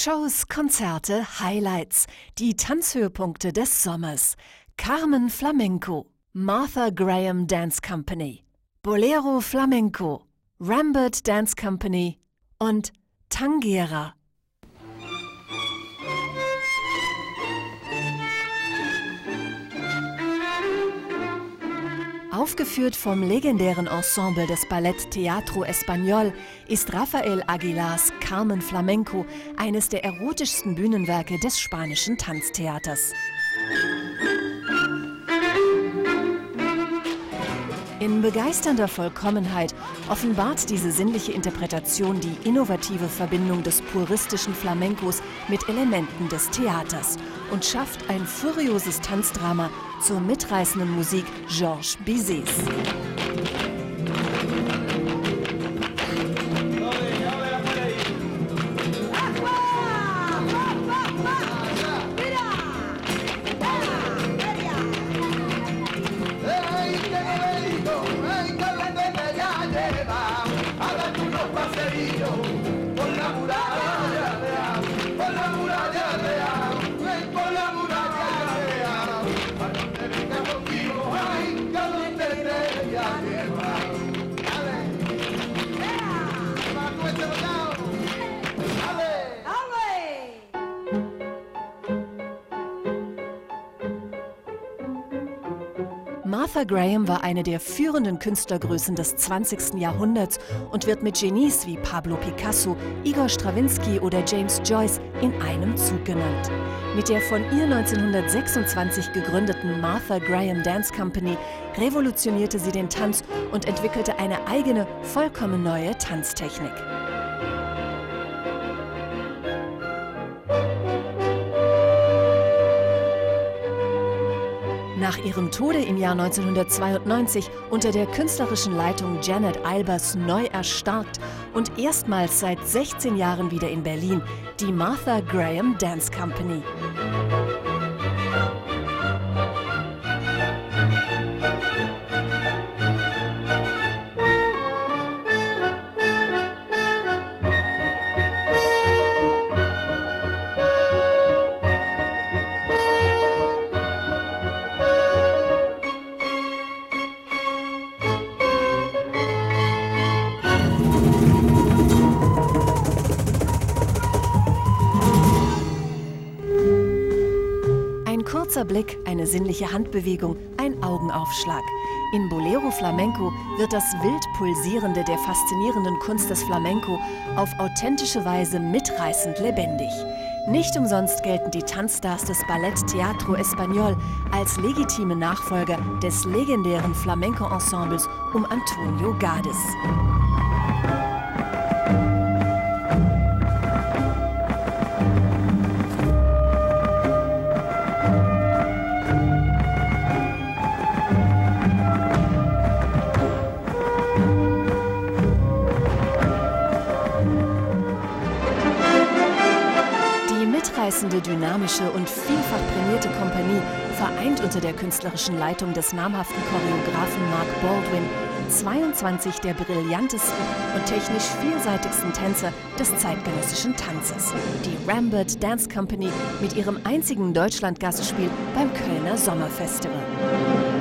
Shows, Konzerte, Highlights, die Tanzhöhepunkte des Sommers. Carmen Flamenco, Martha Graham Dance Company, Bolero Flamenco, Rambert Dance Company und Tangera. Aufgeführt vom legendären Ensemble des Ballett Teatro Español ist Rafael Aguilars Carmen Flamenco eines der erotischsten Bühnenwerke des spanischen Tanztheaters. In begeisternder Vollkommenheit offenbart diese sinnliche Interpretation die innovative Verbindung des puristischen Flamencos mit Elementen des Theaters und schafft ein furioses Tanzdrama zur mitreißenden Musik Georges Bizets. hagan unos paseillos. Martha Graham war eine der führenden Künstlergrößen des 20. Jahrhunderts und wird mit Genies wie Pablo Picasso, Igor Strawinski oder James Joyce in einem Zug genannt. Mit der von ihr 1926 gegründeten Martha Graham Dance Company revolutionierte sie den Tanz und entwickelte eine eigene, vollkommen neue Tanztechnik. Nach ihrem Tode im Jahr 1992 unter der künstlerischen Leitung Janet Albers neu erstarkt und erstmals seit 16 Jahren wieder in Berlin die Martha Graham Dance Company. Kurzer Blick, eine sinnliche Handbewegung, ein Augenaufschlag. In Bolero Flamenco wird das wild pulsierende der faszinierenden Kunst des Flamenco auf authentische Weise mitreißend lebendig. Nicht umsonst gelten die Tanzstars des Ballett Teatro Español als legitime Nachfolger des legendären Flamenco-Ensembles um Antonio Gades. Mitreißende, dynamische und vielfach prämierte Kompanie vereint unter der künstlerischen Leitung des namhaften Choreografen Mark Baldwin 22 der brillantesten und technisch vielseitigsten Tänzer des zeitgenössischen Tanzes. Die Rambert Dance Company mit ihrem einzigen Deutschland-Gastspiel beim Kölner Sommerfestival.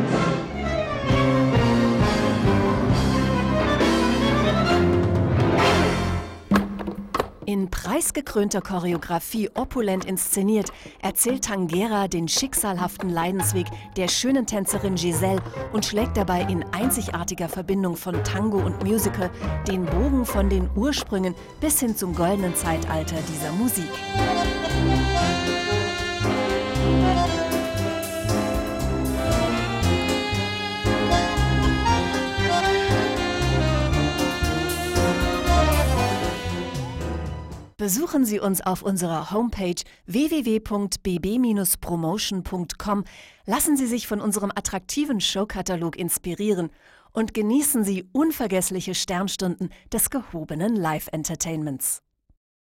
In preisgekrönter Choreografie opulent inszeniert, erzählt Tangera den schicksalhaften Leidensweg der schönen Tänzerin Giselle und schlägt dabei in einzigartiger Verbindung von Tango und Musical den Bogen von den Ursprüngen bis hin zum goldenen Zeitalter dieser Musik. Besuchen Sie uns auf unserer Homepage www.bb-promotion.com, lassen Sie sich von unserem attraktiven Showkatalog inspirieren und genießen Sie unvergessliche Sternstunden des gehobenen Live-Entertainments.